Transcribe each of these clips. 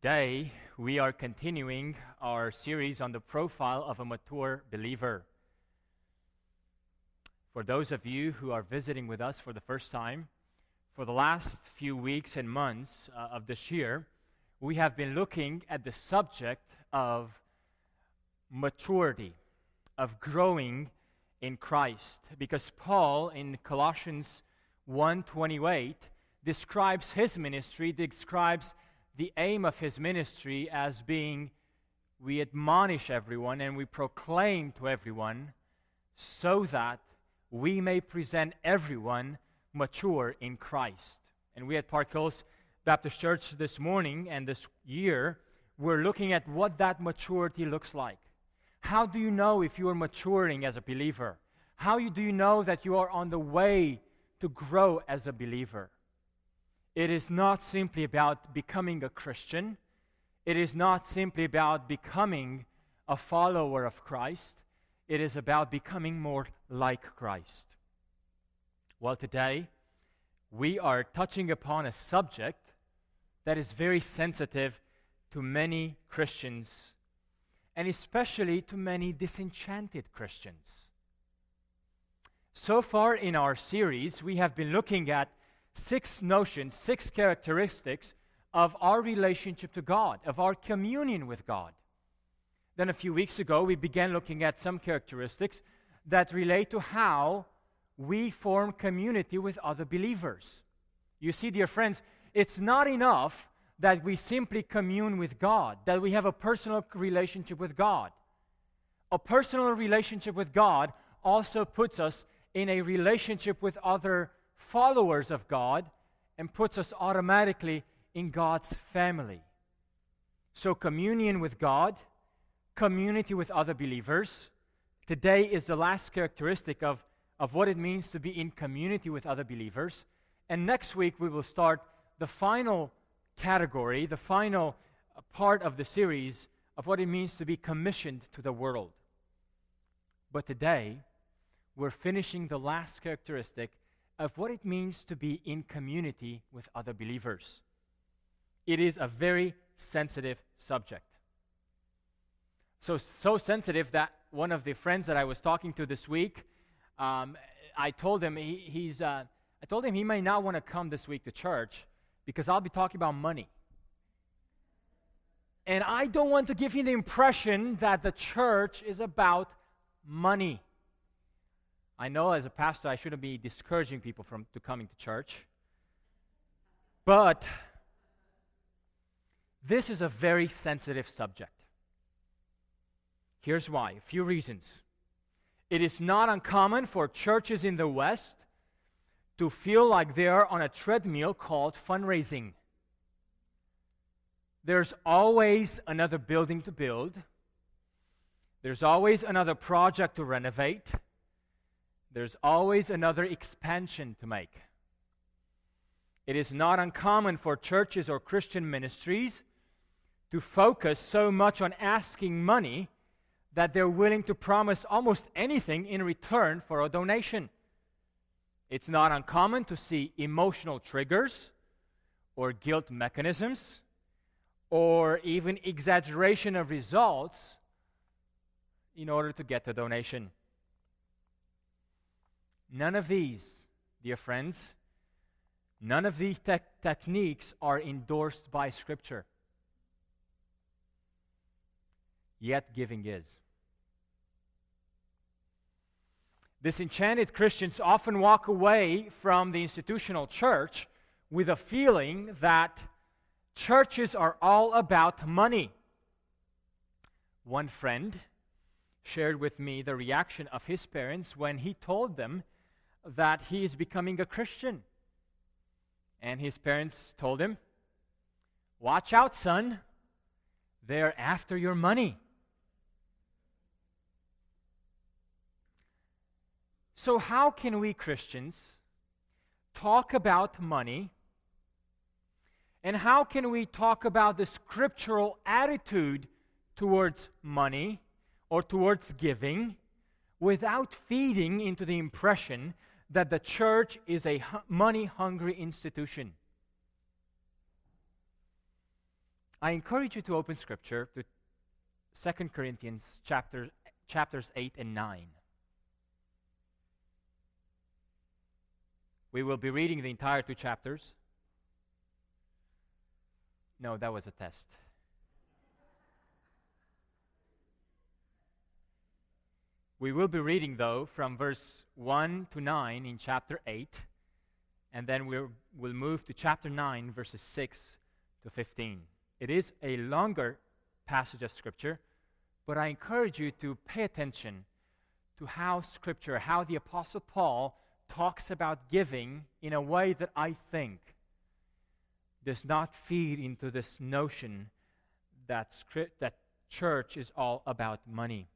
Today, we are continuing our series on the profile of a mature believer. For those of you who are visiting with us for the first time, for the last few weeks and months uh, of this year, we have been looking at the subject of maturity, of growing in Christ. Because Paul in Colossians 1:28 describes his ministry, describes the aim of his ministry as being we admonish everyone and we proclaim to everyone so that we may present everyone mature in Christ. And we at Park Hills Baptist Church this morning and this year, we're looking at what that maturity looks like. How do you know if you are maturing as a believer? How do you know that you are on the way to grow as a believer? It is not simply about becoming a Christian. It is not simply about becoming a follower of Christ. It is about becoming more like Christ. Well, today, we are touching upon a subject that is very sensitive to many Christians, and especially to many disenchanted Christians. So far in our series, we have been looking at six notions, six characteristics of our relationship to God, of our communion with God. Then a few weeks ago, we began looking at some characteristics that relate to how we form community with other believers. You see, dear friends, it's not enough that we simply commune with God, that we have a personal relationship with God. A personal relationship with God also puts us in a relationship with other followers of God and puts us automatically in God's family. So, communion with God, community with other believers. Today is the last characteristic of, of what it means to be in community with other believers. And next week, we will start the final category, the final part of the series of what it means to be commissioned to the world. But today, we're finishing the last characteristic of what it means to be in community with other believers. It is a very sensitive subject. So, so sensitive that one of the friends that I was talking to this week, um, I told him he, he's, uh, I told him he may not want to come this week to church because I'll be talking about money. And I don't want to give you the impression that the church is about money. I know as a pastor I shouldn't be discouraging people from to coming to church. But this is a very sensitive subject. Here's why. A few reasons. It is not uncommon for churches in the West to feel like they are on a treadmill called fundraising. There's always another building to build. There's always another project to renovate there's always another expansion to make. It is not uncommon for churches or Christian ministries to focus so much on asking money that they're willing to promise almost anything in return for a donation. It's not uncommon to see emotional triggers or guilt mechanisms or even exaggeration of results in order to get the donation. None of these, dear friends, none of these te- techniques are endorsed by Scripture. Yet giving is. Disenchanted Christians often walk away from the institutional church with a feeling that churches are all about money. One friend shared with me the reaction of his parents when he told them that he is becoming a Christian. And his parents told him, Watch out, son. They're after your money. So, how can we Christians talk about money? And how can we talk about the scriptural attitude towards money or towards giving without feeding into the impression that the church is a money hungry institution. I encourage you to open Scripture to 2 Corinthians chapter, chapters 8 and 9. We will be reading the entire two chapters. No, that was a test. We will be reading, though, from verse 1 to 9 in chapter 8, and then we'll, we'll move to chapter 9, verses 6 to 15. It is a longer passage of Scripture, but I encourage you to pay attention to how Scripture, how the Apostle Paul talks about giving in a way that I think does not feed into this notion that, script, that church is all about money.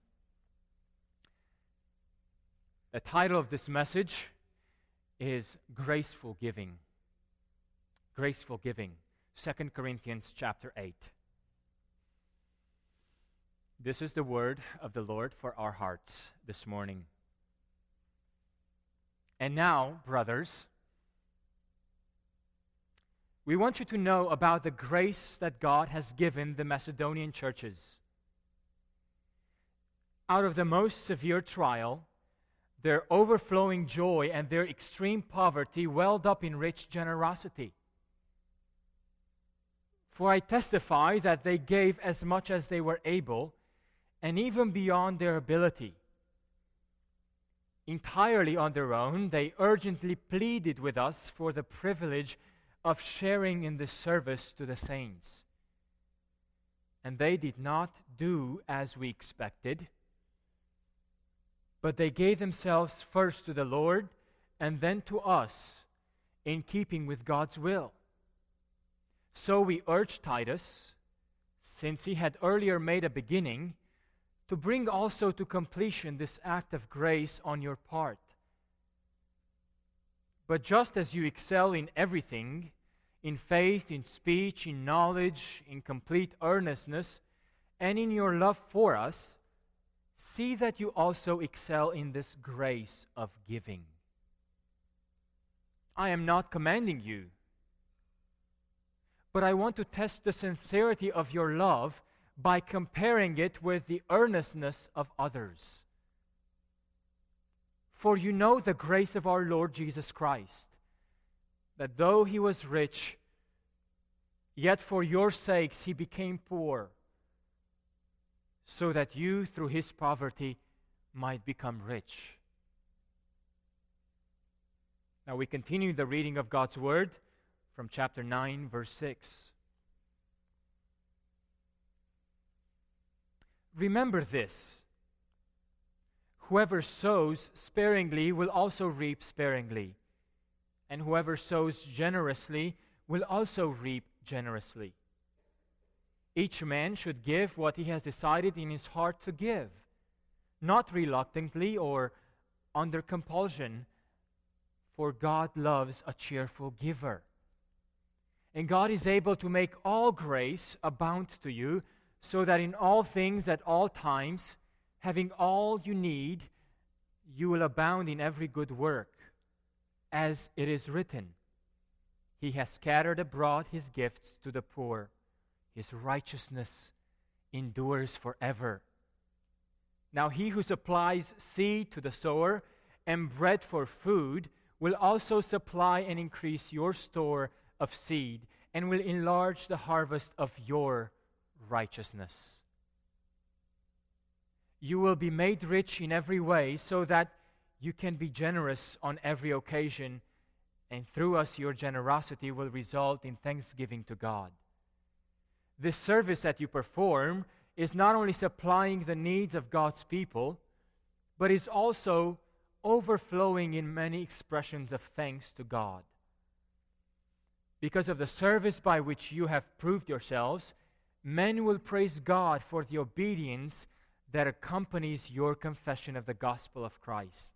The title of this message is Graceful Giving. Graceful Giving. 2 Corinthians chapter 8. This is the word of the Lord for our hearts this morning. And now, brothers, we want you to know about the grace that God has given the Macedonian churches. Out of the most severe trial, their overflowing joy and their extreme poverty welled up in rich generosity. For I testify that they gave as much as they were able, and even beyond their ability. Entirely on their own, they urgently pleaded with us for the privilege of sharing in the service to the saints. And they did not do as we expected but they gave themselves first to the Lord and then to us in keeping with God's will. So we urge Titus, since he had earlier made a beginning, to bring also to completion this act of grace on your part. But just as you excel in everything, in faith, in speech, in knowledge, in complete earnestness, and in your love for us, see that you also excel in this grace of giving. I am not commanding you, but I want to test the sincerity of your love by comparing it with the earnestness of others. For you know the grace of our Lord Jesus Christ, that though he was rich, yet for your sakes he became poor so that you, through his poverty, might become rich. Now we continue the reading of God's word from chapter 9, verse 6. Remember this whoever sows sparingly will also reap sparingly, and whoever sows generously will also reap generously. Each man should give what he has decided in his heart to give, not reluctantly or under compulsion, for God loves a cheerful giver. And God is able to make all grace abound to you, so that in all things at all times, having all you need, you will abound in every good work. As it is written, He has scattered abroad His gifts to the poor. His righteousness endures forever. Now, he who supplies seed to the sower and bread for food will also supply and increase your store of seed and will enlarge the harvest of your righteousness. You will be made rich in every way so that you can be generous on every occasion, and through us, your generosity will result in thanksgiving to God this service that you perform is not only supplying the needs of God's people, but is also overflowing in many expressions of thanks to God. Because of the service by which you have proved yourselves, men will praise God for the obedience that accompanies your confession of the gospel of Christ,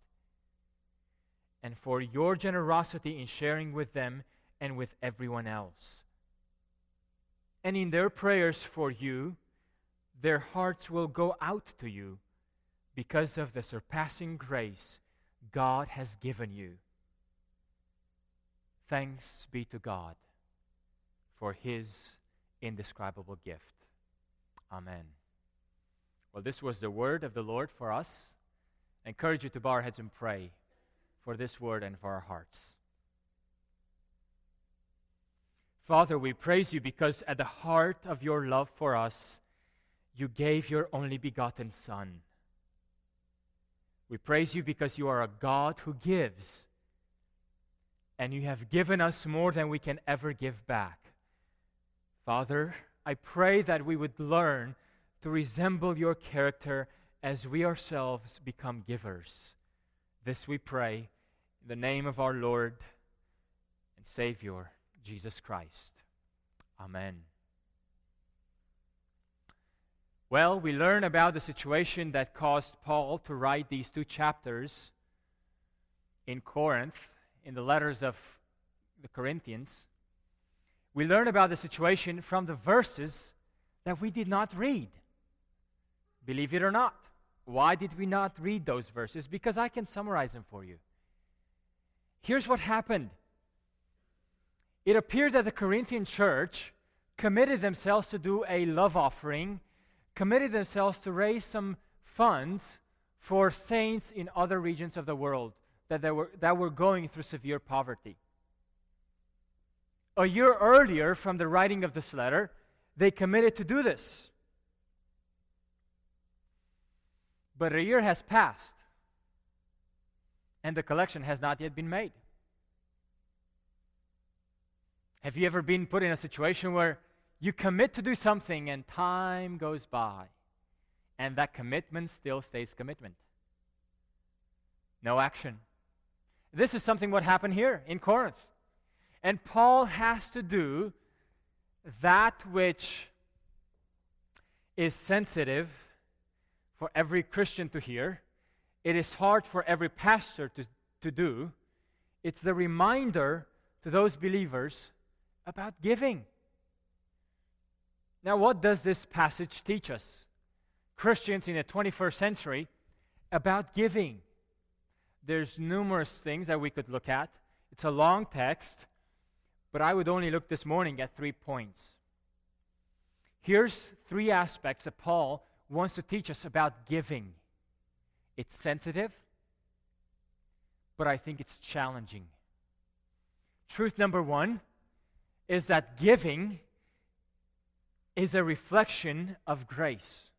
and for your generosity in sharing with them and with everyone else. And in their prayers for you, their hearts will go out to you because of the surpassing grace God has given you. Thanks be to God for his indescribable gift. Amen. Well, this was the word of the Lord for us. I encourage you to bow our heads and pray for this word and for our hearts. Father, we praise you because at the heart of your love for us, you gave your only begotten Son. We praise you because you are a God who gives, and you have given us more than we can ever give back. Father, I pray that we would learn to resemble your character as we ourselves become givers. This we pray in the name of our Lord and Savior, Jesus Christ. Amen. Well, we learn about the situation that caused Paul to write these two chapters in Corinth, in the letters of the Corinthians. We learn about the situation from the verses that we did not read. Believe it or not. Why did we not read those verses? Because I can summarize them for you. Here's what happened it appeared that the Corinthian church committed themselves to do a love offering, committed themselves to raise some funds for saints in other regions of the world that, were, that were going through severe poverty. A year earlier, from the writing of this letter, they committed to do this. But a year has passed, and the collection has not yet been made. Have you ever been put in a situation where you commit to do something and time goes by, and that commitment still stays commitment? No action. This is something what happened here in Corinth. And Paul has to do that which is sensitive for every Christian to hear. It is hard for every pastor to, to do. It's the reminder to those believers about giving. Now, what does this passage teach us? Christians in the 21st century about giving. There's numerous things that we could look at. It's a long text, but I would only look this morning at three points. Here's three aspects that Paul wants to teach us about giving. It's sensitive, but I think it's challenging. Truth number one is that giving is a reflection of grace.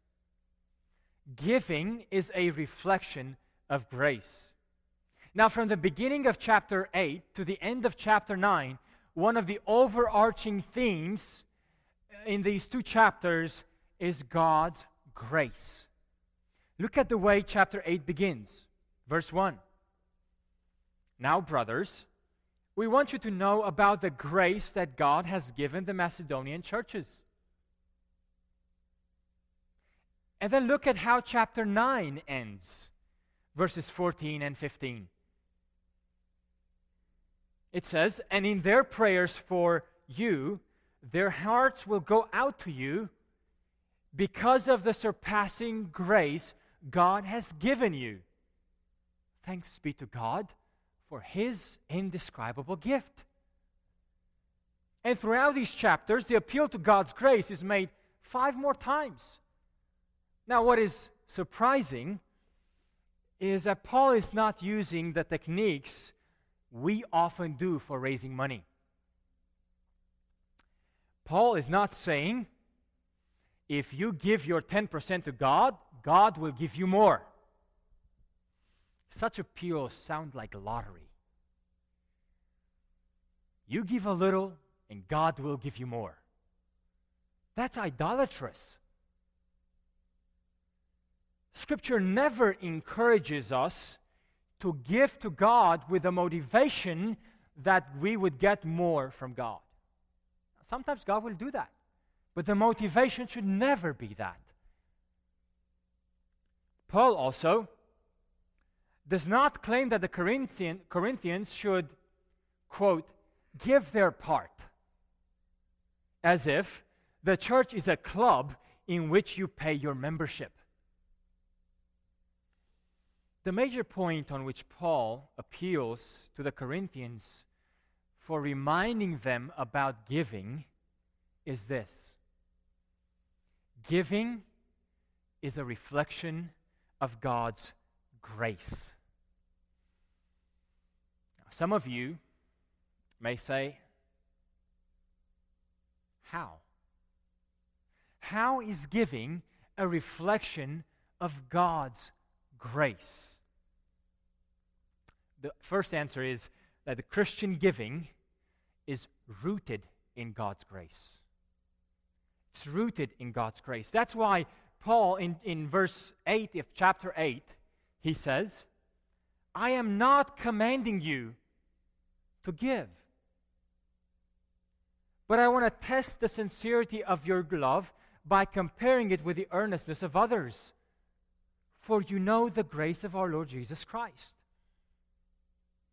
Giving is a reflection of grace. Now, from the beginning of chapter 8 to the end of chapter 9, one of the overarching themes in these two chapters is God's grace. Look at the way chapter 8 begins. Verse 1. Now, brothers, we want you to know about the grace that God has given the Macedonian churches. And then look at how chapter 9 ends, verses 14 and 15. It says, And in their prayers for you, their hearts will go out to you because of the surpassing grace God has given you. Thanks be to God for his indescribable gift. And throughout these chapters, the appeal to God's grace is made five more times. Now, what is surprising is that Paul is not using the techniques we often do for raising money. Paul is not saying, if you give your 10% to God, God will give you more. Such appeals sound like lottery. You give a little, and God will give you more. That's idolatrous. Scripture never encourages us to give to God with the motivation that we would get more from God. Sometimes God will do that, but the motivation should never be that. Paul also does not claim that the Corinthian, Corinthians should, quote, give their part, as if the church is a club in which you pay your membership. The major point on which Paul appeals to the Corinthians for reminding them about giving is this Giving is a reflection of God's grace. Some of you may say, How? How is giving a reflection of God's grace? The first answer is that the Christian giving is rooted in God's grace. It's rooted in God's grace. That's why Paul, in, in verse 8 of chapter 8, he says, I am not commanding you to give. But I want to test the sincerity of your love by comparing it with the earnestness of others. For you know the grace of our Lord Jesus Christ.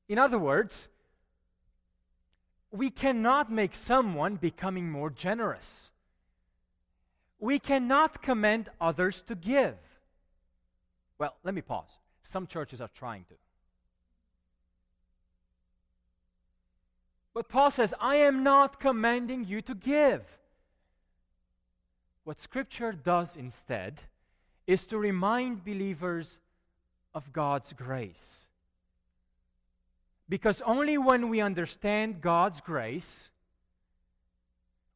In other words, we cannot make someone becoming more generous. We cannot commend others to give. Well, let me pause. Some churches are trying to. But Paul says, I am not commanding you to give. What Scripture does instead is to remind believers of God's grace. Because only when we understand God's grace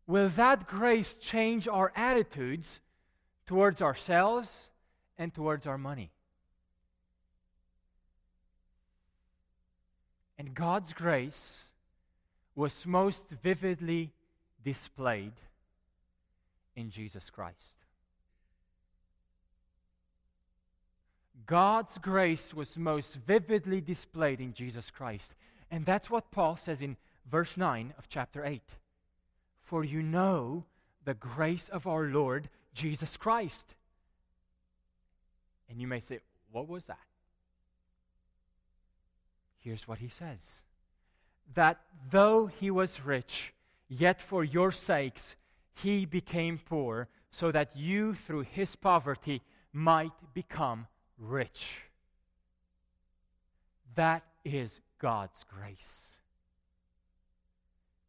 will that grace change our attitudes towards ourselves and towards our money. And God's grace was most vividly displayed in Jesus Christ. God's grace was most vividly displayed in Jesus Christ. And that's what Paul says in verse 9 of chapter 8. For you know the grace of our Lord Jesus Christ. And you may say, What was that? Here's what he says that though he was rich, yet for your sakes he became poor, so that you through his poverty might become rich. That is God's grace.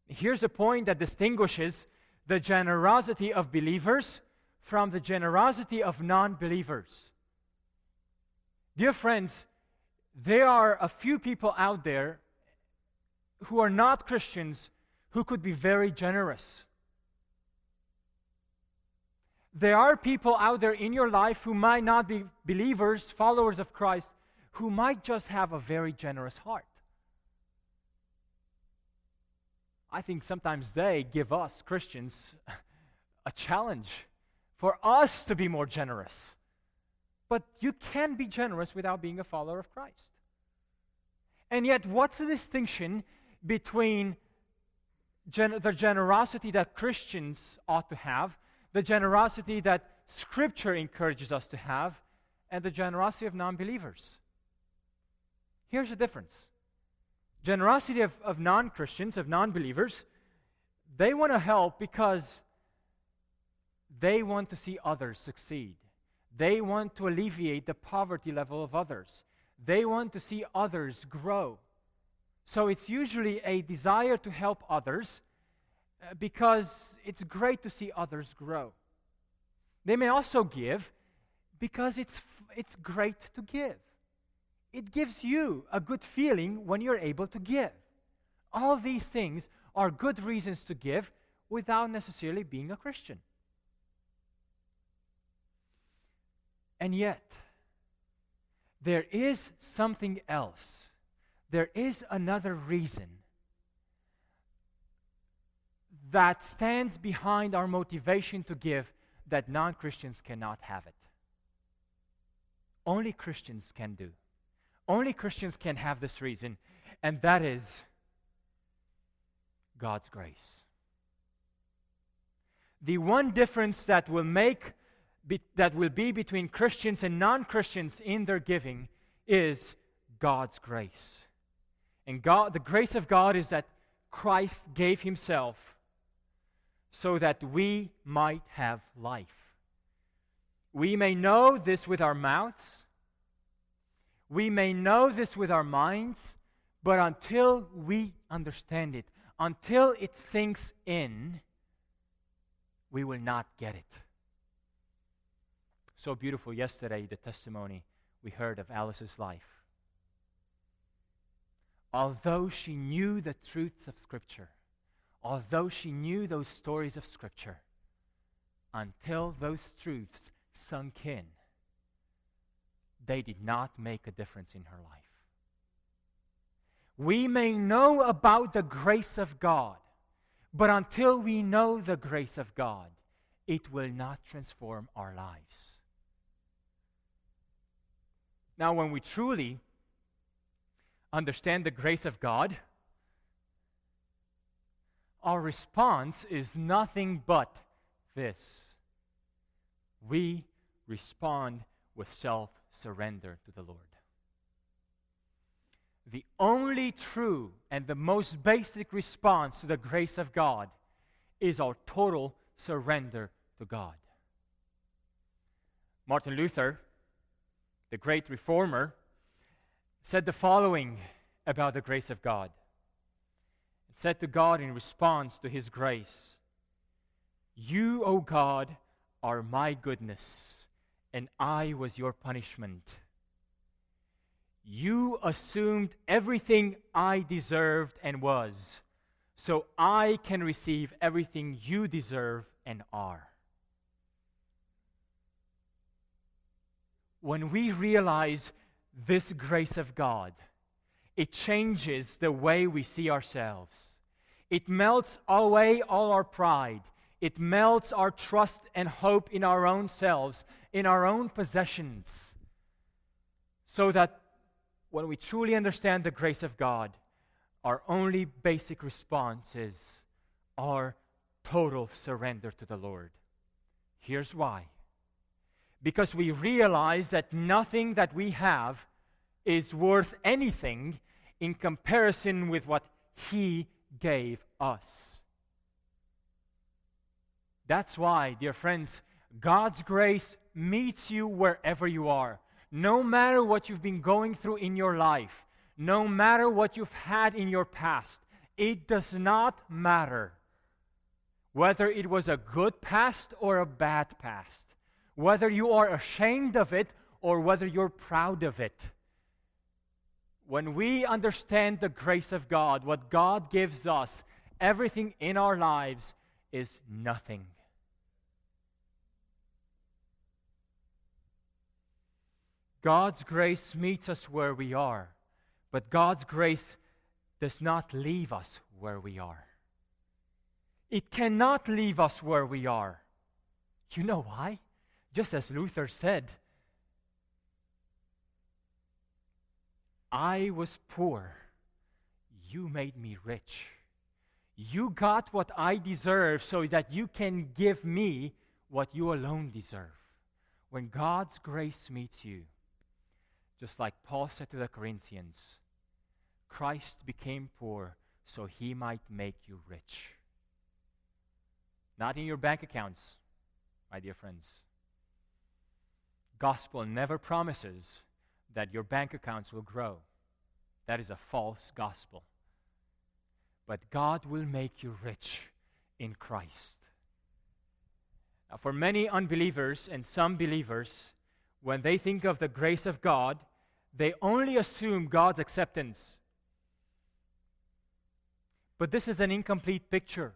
Here's a point that distinguishes the generosity of believers from the generosity of non believers. Dear friends, there are a few people out there who are not Christians who could be very generous. There are people out there in your life who might not be believers, followers of Christ, who might just have a very generous heart. I think sometimes they give us, Christians, a challenge for us to be more generous. But you can be generous without being a follower of Christ. And yet, what's the distinction between gen- the generosity that Christians ought to have, the generosity that Scripture encourages us to have, and the generosity of non believers. Here's the difference generosity of, of non Christians, of non believers, they want to help because they want to see others succeed. They want to alleviate the poverty level of others. They want to see others grow. So it's usually a desire to help others uh, because it's great to see others grow. They may also give because it's, it's great to give. It gives you a good feeling when you're able to give. All these things are good reasons to give without necessarily being a Christian. And yet, there is something else there is another reason that stands behind our motivation to give that non Christians cannot have it. Only Christians can do. Only Christians can have this reason, and that is God's grace. The one difference that will make be, that will be between Christians and non-Christians in their giving is God's grace. And God, the grace of God is that Christ gave himself so that we might have life. We may know this with our mouths, we may know this with our minds, but until we understand it, until it sinks in, we will not get it. So beautiful yesterday, the testimony we heard of Alice's life. Although she knew the truths of Scripture, although she knew those stories of Scripture, until those truths sunk in, they did not make a difference in her life. We may know about the grace of God, but until we know the grace of God, it will not transform our lives. Now, when we truly understand the grace of God, our response is nothing but this we respond with self surrender to the Lord. The only true and the most basic response to the grace of God is our total surrender to God. Martin Luther, the great reformer, said the following about the grace of God. It said to God in response to his grace, You, O God, are my goodness, and I was your punishment. You assumed everything I deserved and was, so I can receive everything you deserve and are. When we realize this grace of God, it changes the way we see ourselves. It melts away all our pride. It melts our trust and hope in our own selves, in our own possessions, so that when we truly understand the grace of God, our only basic response is our total surrender to the Lord. Here's why because we realize that nothing that we have is worth anything in comparison with what He gave us. That's why, dear friends, God's grace meets you wherever you are. No matter what you've been going through in your life, no matter what you've had in your past, it does not matter whether it was a good past or a bad past whether you are ashamed of it or whether you're proud of it. When we understand the grace of God, what God gives us, everything in our lives is nothing. God's grace meets us where we are, but God's grace does not leave us where we are. It cannot leave us where we are. You know why? Just as Luther said, I was poor, you made me rich. You got what I deserve so that you can give me what you alone deserve. When God's grace meets you, just like Paul said to the Corinthians, Christ became poor so he might make you rich. Not in your bank accounts, my dear friends gospel never promises that your bank accounts will grow. That is a false gospel. But God will make you rich in Christ. Now, for many unbelievers and some believers, when they think of the grace of God, they only assume God's acceptance. But this is an incomplete picture.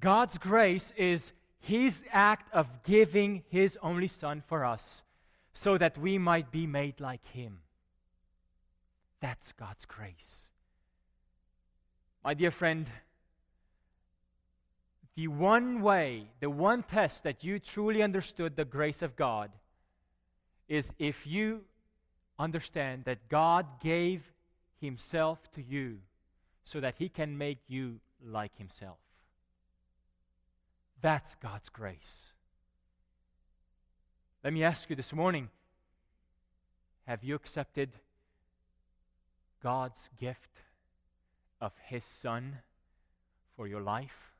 God's grace is his act of giving his only son for us so that we might be made like him. That's God's grace. My dear friend, the one way, the one test that you truly understood the grace of God is if you understand that God gave Himself to you so that He can make you like Himself. That's God's grace. Let me ask you this morning have you accepted God's gift of His Son for your life?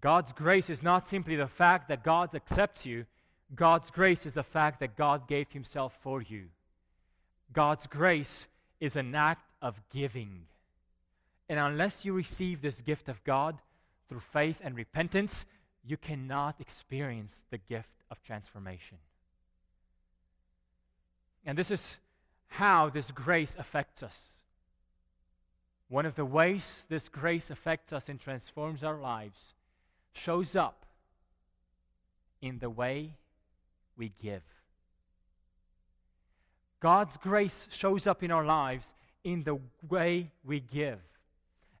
God's grace is not simply the fact that God accepts you. God's grace is the fact that God gave Himself for you. God's grace is an act of giving. And unless you receive this gift of God, through faith and repentance, you cannot experience the gift of transformation. And this is how this grace affects us. One of the ways this grace affects us and transforms our lives shows up in the way we give. God's grace shows up in our lives in the way we give.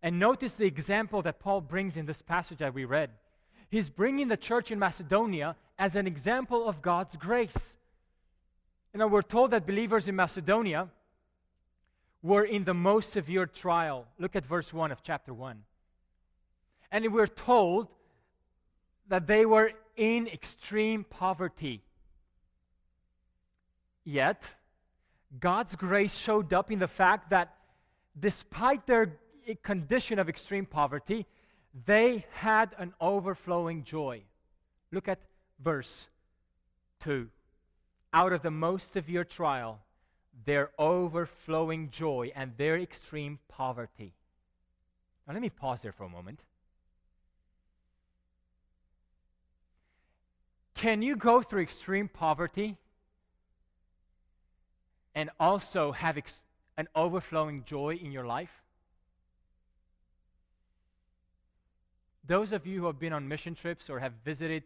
And notice the example that Paul brings in this passage that we read. He's bringing the church in Macedonia as an example of God's grace. You know, we're told that believers in Macedonia were in the most severe trial. Look at verse 1 of chapter 1. And we're told that they were in extreme poverty. Yet, God's grace showed up in the fact that despite their condition of extreme poverty, they had an overflowing joy. Look at verse 2. Out of the most severe trial, their overflowing joy and their extreme poverty. Now, let me pause there for a moment. Can you go through extreme poverty and also have ex- an overflowing joy in your life? Those of you who have been on mission trips or have visited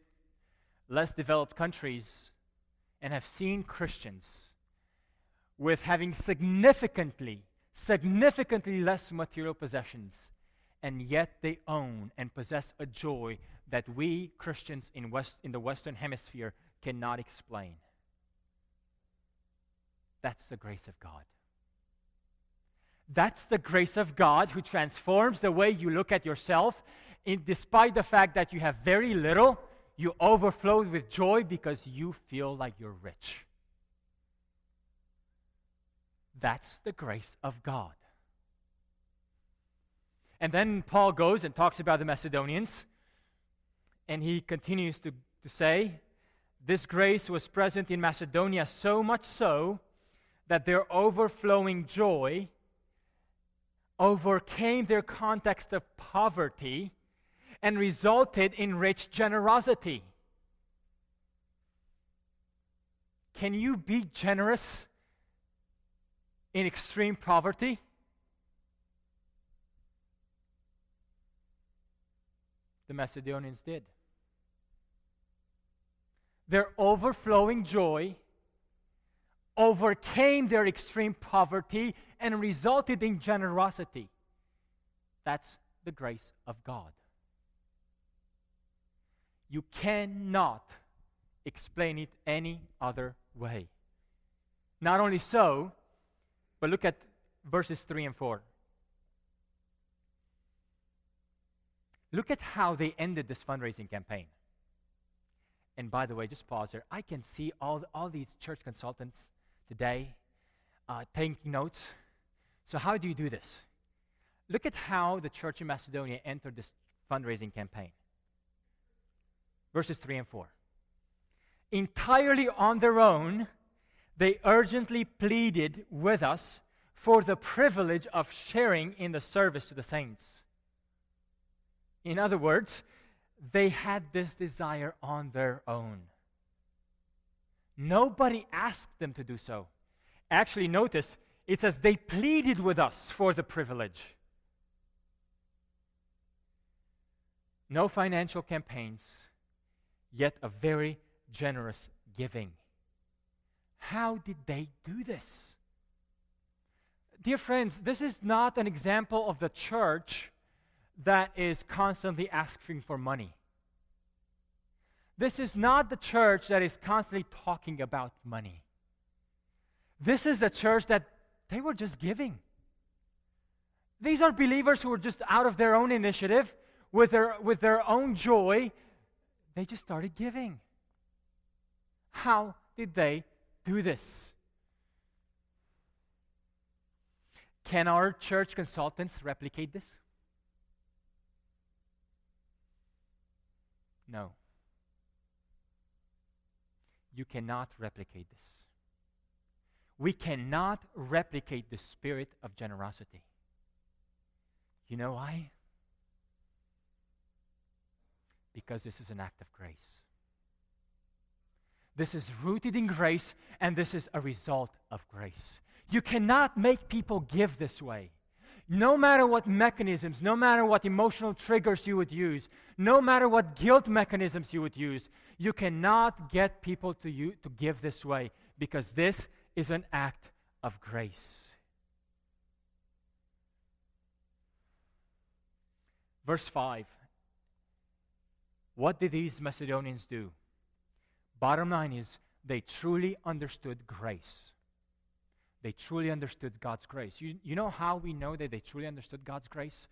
less developed countries and have seen Christians with having significantly, significantly less material possessions, and yet they own and possess a joy that we Christians in, West, in the Western Hemisphere cannot explain. That's the grace of God. That's the grace of God who transforms the way you look at yourself. In, despite the fact that you have very little, you overflow with joy because you feel like you're rich. That's the grace of God. And then Paul goes and talks about the Macedonians. And he continues to, to say, This grace was present in Macedonia so much so that their overflowing joy overcame their context of poverty and resulted in rich generosity. Can you be generous in extreme poverty? The Macedonians did. Their overflowing joy overcame their extreme poverty and resulted in generosity. That's the grace of God. You cannot explain it any other way. Not only so, but look at verses 3 and 4. Look at how they ended this fundraising campaign. And by the way, just pause there. I can see all, all these church consultants today uh, taking notes. So, how do you do this? Look at how the church in Macedonia entered this fundraising campaign. Verses 3 and 4. Entirely on their own, they urgently pleaded with us for the privilege of sharing in the service to the saints. In other words, they had this desire on their own. Nobody asked them to do so. Actually, notice it says they pleaded with us for the privilege. No financial campaigns, yet a very generous giving. How did they do this? Dear friends, this is not an example of the church that is constantly asking for money. This is not the church that is constantly talking about money. This is the church that they were just giving. These are believers who were just out of their own initiative, with their, with their own joy, they just started giving. How did they do this? Can our church consultants replicate this? No. You cannot replicate this. We cannot replicate the spirit of generosity. You know why? Because this is an act of grace. This is rooted in grace, and this is a result of grace. You cannot make people give this way. No matter what mechanisms, no matter what emotional triggers you would use, no matter what guilt mechanisms you would use, you cannot get people to, you, to give this way because this is an act of grace. Verse 5. What did these Macedonians do? Bottom line is they truly understood grace. They truly understood God's grace. You, you know how we know that they truly understood God's grace?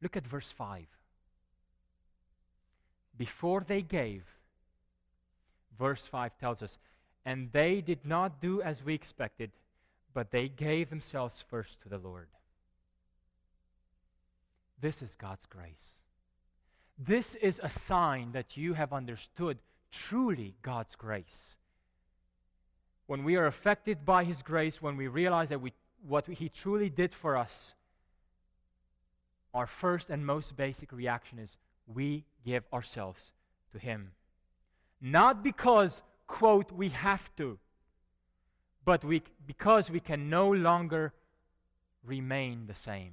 Look at verse 5. Before they gave, verse 5 tells us, and they did not do as we expected, but they gave themselves first to the Lord. This is God's grace. This is a sign that you have understood truly God's grace. When we are affected by His grace, when we realize that we, what He truly did for us, our first and most basic reaction is we give ourselves to Him. Not because, quote, we have to, but we, because we can no longer remain the same.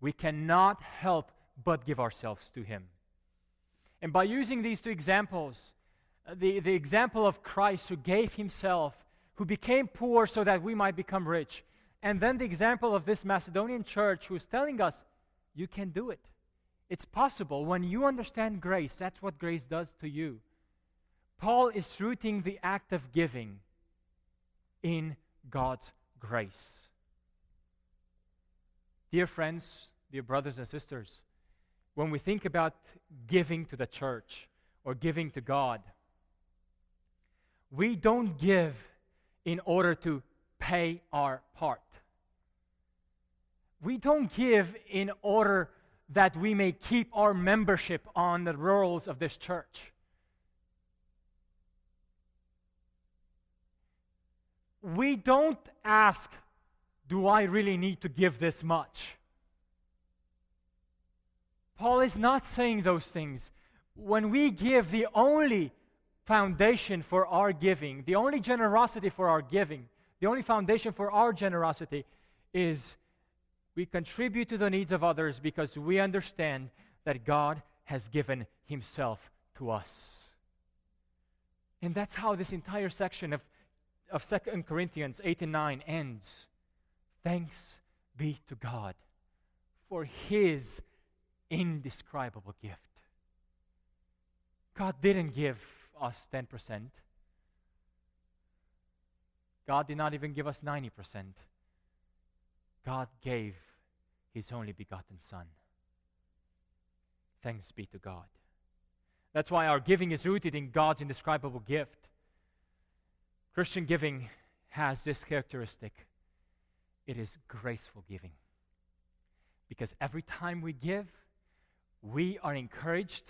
We cannot help but give ourselves to Him. And by using these two examples, uh, the, the example of Christ who gave Himself, who became poor so that we might become rich, and then the example of this Macedonian church who's telling us, you can do it. It's possible. When you understand grace, that's what grace does to you. Paul is rooting the act of giving in God's grace. Dear friends, dear brothers and sisters, when we think about giving to the church or giving to God, we don't give in order to pay our part. We don't give in order that we may keep our membership on the rolls of this church. We don't ask, Do I really need to give this much? Paul is not saying those things. When we give, the only foundation for our giving, the only generosity for our giving, the only foundation for our generosity is we contribute to the needs of others because we understand that God has given Himself to us. And that's how this entire section of, of 2 Corinthians 8 and 9 ends. Thanks be to God for His indescribable gift. God didn't give us 10%. God did not even give us 90%. God gave his only begotten Son. Thanks be to God. That's why our giving is rooted in God's indescribable gift. Christian giving has this characteristic it is graceful giving. Because every time we give, we are encouraged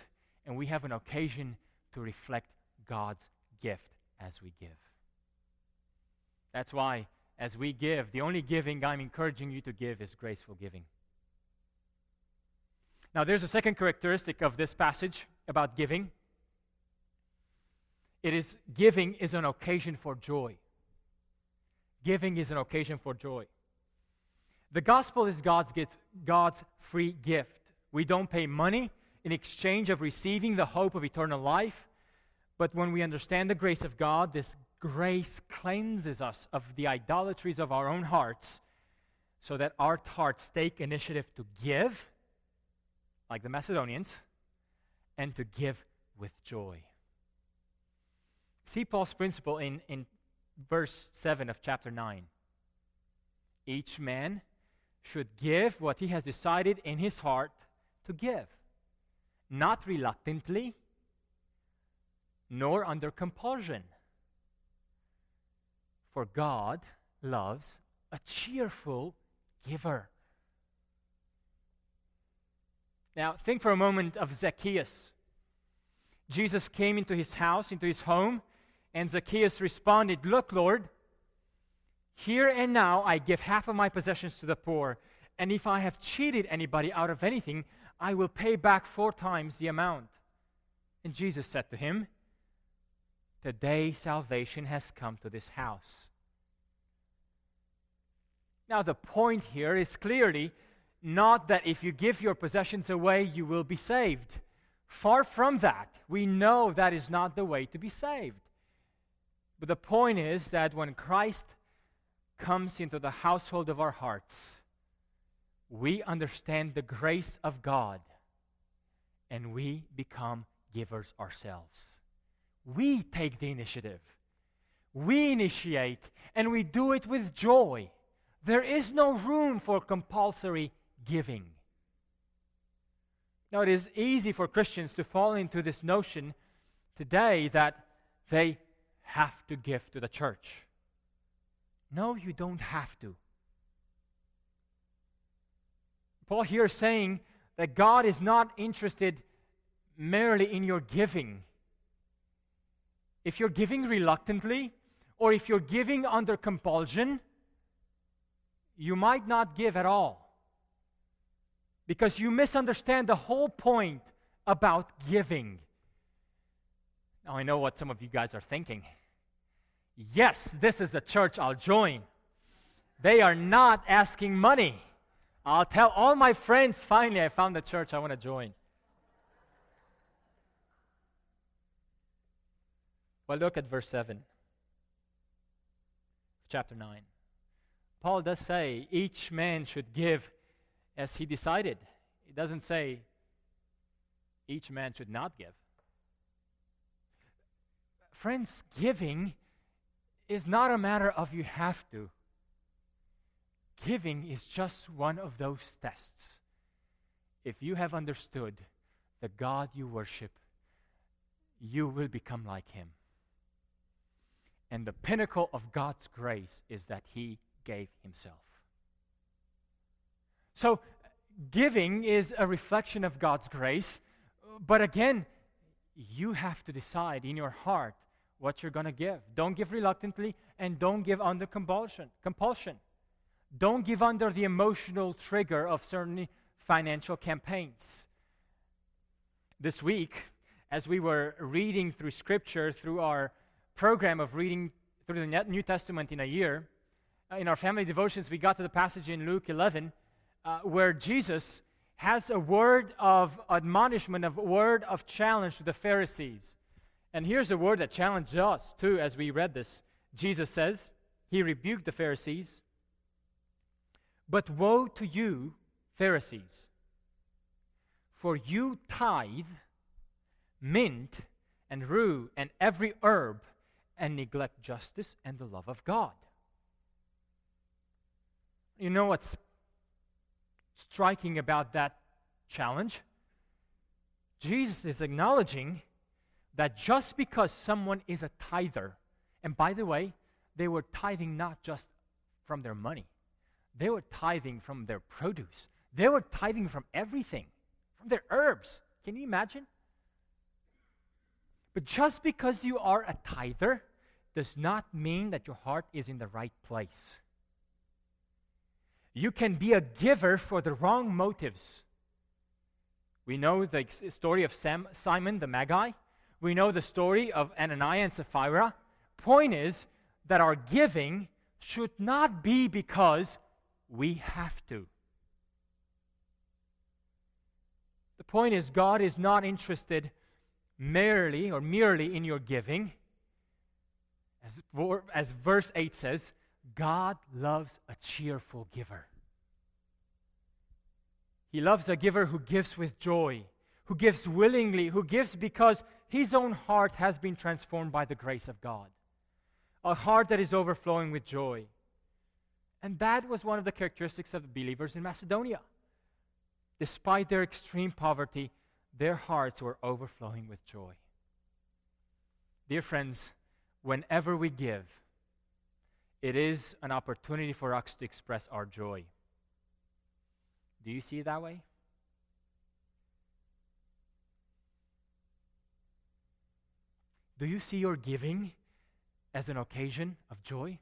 and we have an occasion to reflect God's gift as we give. That's why, as we give, the only giving I'm encouraging you to give is graceful giving. Now, there's a second characteristic of this passage about giving. It is giving is an occasion for joy. Giving is an occasion for joy. The gospel is God's gift, God's free gift. We don't pay money in exchange of receiving the hope of eternal life. But when we understand the grace of God, this grace cleanses us of the idolatries of our own hearts so that our hearts take initiative to give, like the Macedonians, and to give with joy. See Paul's principle in, in verse 7 of chapter 9. Each man should give what he has decided in his heart to give, not reluctantly, nor under compulsion. For God loves a cheerful giver. Now, think for a moment of Zacchaeus. Jesus came into his house, into his home, and Zacchaeus responded, Look, Lord, here and now I give half of my possessions to the poor, and if I have cheated anybody out of anything, I will pay back four times the amount. And Jesus said to him, Today salvation has come to this house. Now, the point here is clearly not that if you give your possessions away, you will be saved. Far from that. We know that is not the way to be saved. But the point is that when Christ comes into the household of our hearts, we understand the grace of God and we become givers ourselves. We take the initiative, we initiate, and we do it with joy. There is no room for compulsory giving. Now, it is easy for Christians to fall into this notion today that they have to give to the church. No, you don't have to. Paul here is saying that God is not interested merely in your giving. If you're giving reluctantly, or if you're giving under compulsion, you might not give at all. Because you misunderstand the whole point about giving. Now, I know what some of you guys are thinking. Yes, this is the church I'll join. They are not asking money. I'll tell all my friends, finally, I found the church I want to join. Well, look at verse 7, chapter 9. Paul does say each man should give as he decided. He doesn't say each man should not give. Friends, giving is not a matter of you have to. Giving is just one of those tests. If you have understood the God you worship, you will become like Him. And the pinnacle of God's grace is that He gave Himself. So, giving is a reflection of God's grace, but again, you have to decide in your heart what you're going to give. Don't give reluctantly and don't give under compulsion. Compulsion. Don't give under the emotional trigger of certain financial campaigns. This week, as we were reading through Scripture through our program of reading through the New Testament in a year, uh, in our family devotions, we got to the passage in Luke 11 uh, where Jesus has a word of admonishment, a word of challenge to the Pharisees. And here's a word that challenged us too as we read this. Jesus says, He rebuked the Pharisees. But woe to you, Pharisees, for you tithe mint and rue and every herb and neglect justice and the love of God. You know what's striking about that challenge? Jesus is acknowledging that just because someone is a tither, and by the way, they were tithing not just from their money, they were tithing from their produce, they were tithing from everything, from their herbs. Can you imagine? But just because you are a tither does not mean that your heart is in the right place. You can be a giver for the wrong motives. We know the story of Sam, Simon the Magi. We know the story of Ananias and Sapphira. Point is that our giving should not be because we have to. The point is, God is not interested merely or merely in your giving. As, as verse 8 says, God loves a cheerful giver. He loves a giver who gives with joy, who gives willingly, who gives because his own heart has been transformed by the grace of God. A heart that is overflowing with joy. And that was one of the characteristics of the believers in Macedonia. Despite their extreme poverty, their hearts were overflowing with joy. Dear friends, whenever we give, it is an opportunity for us to express our joy. Do you see it that way? Do you see your giving as an occasion of joy?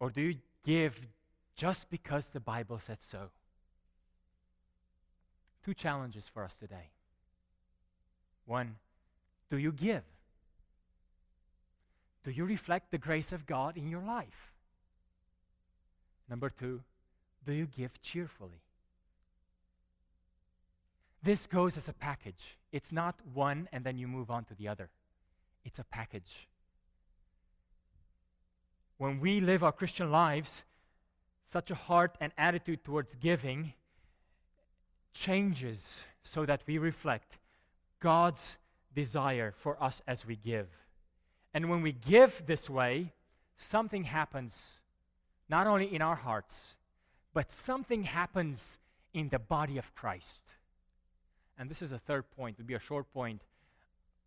Or do you give just because the Bible said so? two challenges for us today. One, do you give? Do you reflect the grace of God in your life? Number two, do you give cheerfully? This goes as a package. It's not one and then you move on to the other. It's a package. When we live our Christian lives, such a heart and attitude towards giving changes so that we reflect God's desire for us as we give. And when we give this way, something happens, not only in our hearts, but something happens in the body of Christ. And this is a third point, it would be a short point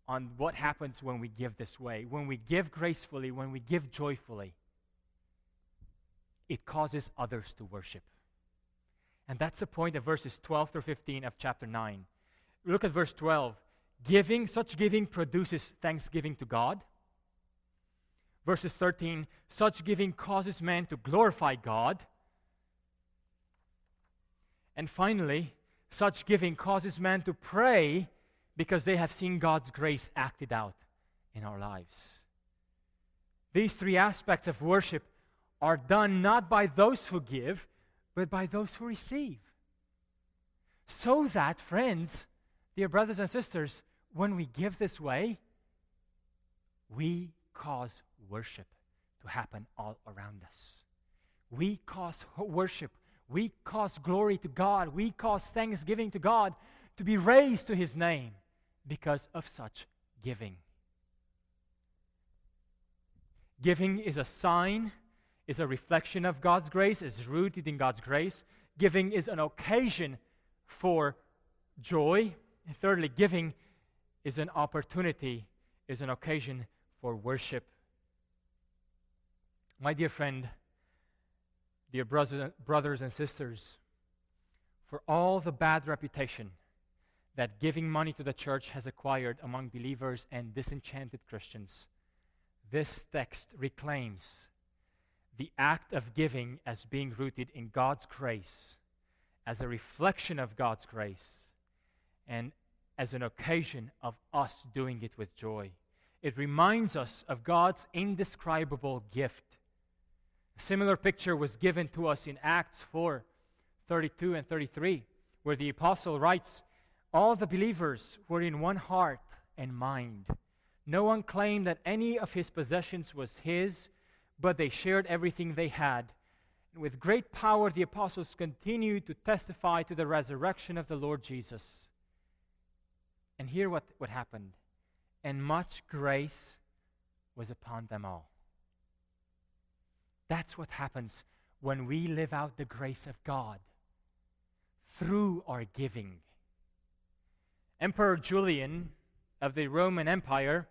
on what happens when we give this way. When we give gracefully, when we give joyfully, it causes others to worship. And that's the point of verses 12 through 15 of chapter 9. Look at verse 12. Giving, such giving produces thanksgiving to God. Verses 13, such giving causes man to glorify God. And finally, such giving causes man to pray because they have seen God's grace acted out in our lives. These three aspects of worship are done not by those who give, but by those who receive. So that, friends, dear brothers and sisters, when we give this way, we cause worship to happen all around us. We cause worship. We cause glory to God. We cause thanksgiving to God to be raised to His name because of such giving. Giving is a sign, is a reflection of God's grace, is rooted in God's grace. Giving is an occasion for joy. And thirdly, giving is an opportunity, is an occasion for worship. My dear friend, dear brothers and sisters, for all the bad reputation that giving money to the church has acquired among believers and disenchanted Christians, this text reclaims the act of giving as being rooted in God's grace, as a reflection of God's grace, and as an occasion of us doing it with joy. It reminds us of God's indescribable gift. A similar picture was given to us in Acts 4 32 and 33, where the apostle writes, All the believers were in one heart and mind. No one claimed that any of his possessions was his, but they shared everything they had. And with great power, the apostles continued to testify to the resurrection of the Lord Jesus. And hear what, what happened. And much grace was upon them all. That's what happens when we live out the grace of God through our giving. Emperor Julian of the Roman Empire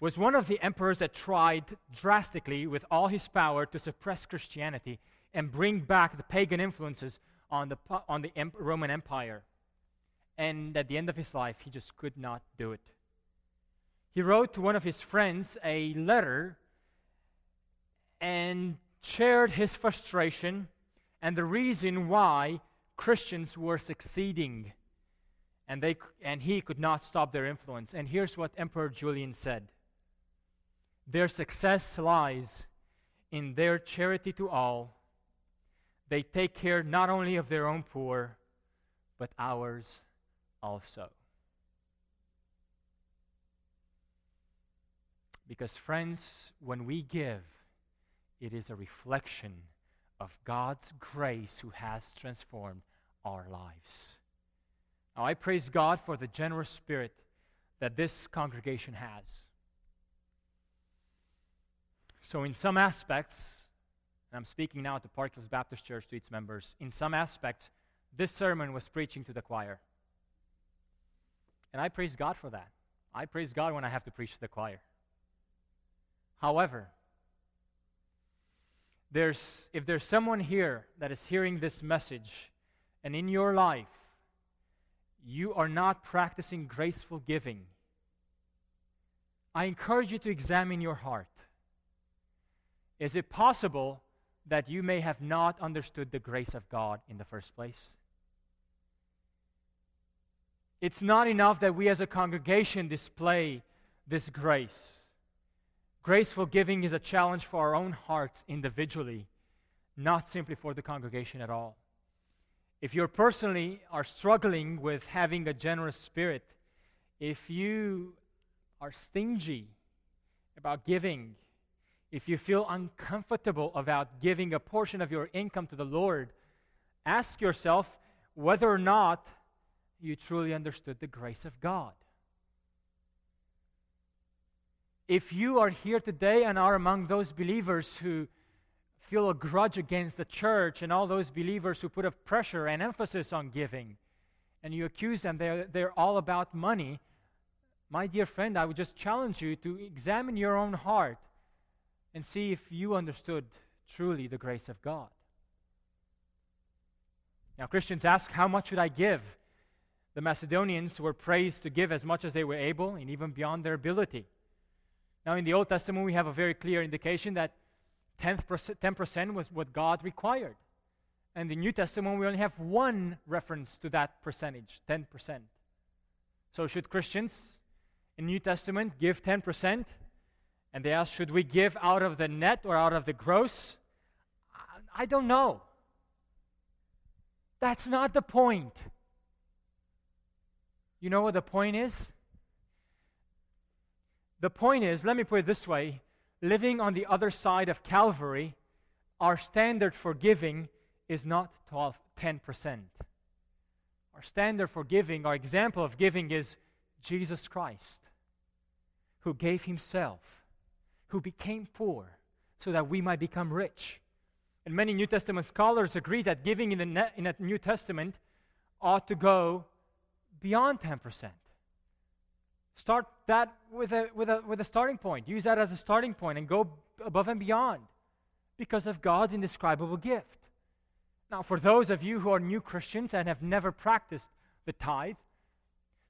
was one of the emperors that tried drastically with all his power to suppress Christianity and bring back the pagan influences on the, on the Roman Empire and at the end of his life, he just could not do it. He wrote to one of his friends a letter and shared his frustration and the reason why Christians were succeeding and, they, and he could not stop their influence. And here's what Emperor Julian said Their success lies in their charity to all. They take care not only of their own poor, but ours also. Because, friends, when we give, it is a reflection of God's grace who has transformed our lives. Now, I praise God for the generous spirit that this congregation has. So, in some aspects, and I'm speaking now to Park Hills Baptist Church, to its members, in some aspects, this sermon was preaching to the choir. And I praise God for that. I praise God when I have to preach to the choir. However, there's, if there's someone here that is hearing this message, and in your life, you are not practicing graceful giving, I encourage you to examine your heart. Is it possible that you may have not understood the grace of God in the first place? It's not enough that we as a congregation display this grace. Graceful giving is a challenge for our own hearts individually, not simply for the congregation at all. If you personally are struggling with having a generous spirit, if you are stingy about giving, if you feel uncomfortable about giving a portion of your income to the Lord, ask yourself whether or not you truly understood the grace of God. If you are here today and are among those believers who feel a grudge against the church and all those believers who put a pressure and emphasis on giving, and you accuse them they're, they're all about money, my dear friend, I would just challenge you to examine your own heart and see if you understood truly the grace of God. Now, Christians ask, How much should I give? The Macedonians were praised to give as much as they were able and even beyond their ability. Now, in the Old Testament, we have a very clear indication that 10% was what God required. And in the New Testament, we only have one reference to that percentage 10%. So, should Christians in New Testament give 10%? And they ask, should we give out of the net or out of the gross? I don't know. That's not the point. You know what the point is? The point is, let me put it this way living on the other side of Calvary, our standard for giving is not 12, 10%. Our standard for giving, our example of giving is Jesus Christ, who gave himself, who became poor, so that we might become rich. And many New Testament scholars agree that giving in the, in the New Testament ought to go beyond 10%. Start that with a, with, a, with a starting point. Use that as a starting point and go above and beyond because of God's indescribable gift. Now, for those of you who are new Christians and have never practiced the tithe,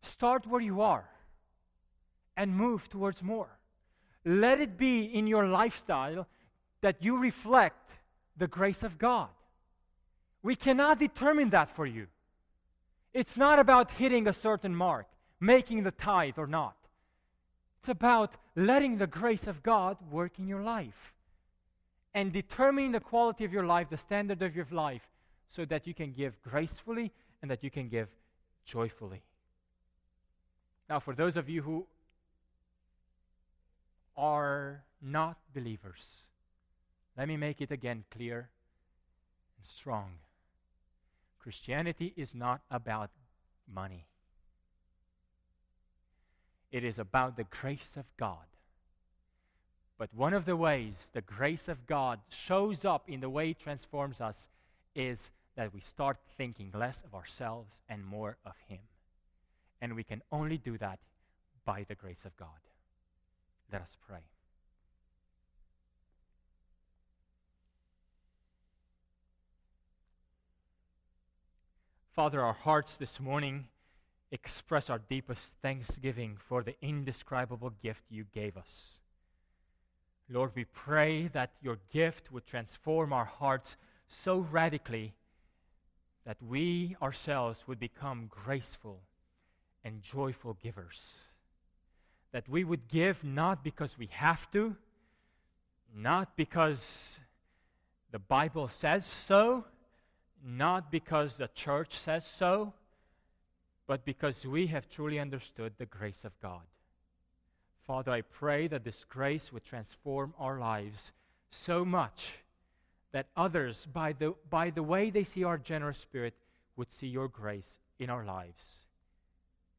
start where you are and move towards more. Let it be in your lifestyle that you reflect the grace of God. We cannot determine that for you. It's not about hitting a certain mark making the tithe or not. It's about letting the grace of God work in your life and determining the quality of your life, the standard of your life, so that you can give gracefully and that you can give joyfully. Now, for those of you who are not believers, let me make it again clear and strong. Christianity is not about money. It is about the grace of God. But one of the ways the grace of God shows up in the way it transforms us is that we start thinking less of ourselves and more of Him. And we can only do that by the grace of God. Let us pray. Father, our hearts this morning express our deepest thanksgiving for the indescribable gift you gave us. Lord, we pray that your gift would transform our hearts so radically that we ourselves would become graceful and joyful givers. That we would give not because we have to, not because the Bible says so, not because the church says so, but because we have truly understood the grace of God. Father, I pray that this grace would transform our lives so much that others, by the, by the way they see our generous spirit, would see your grace in our lives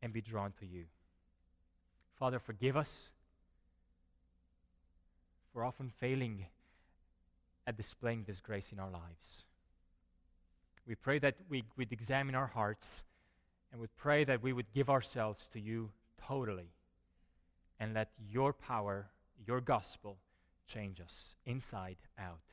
and be drawn to you. Father, forgive us for often failing at displaying this grace in our lives. We pray that we would examine our hearts and would pray that we would give ourselves to you totally and let your power, your gospel, change us inside out.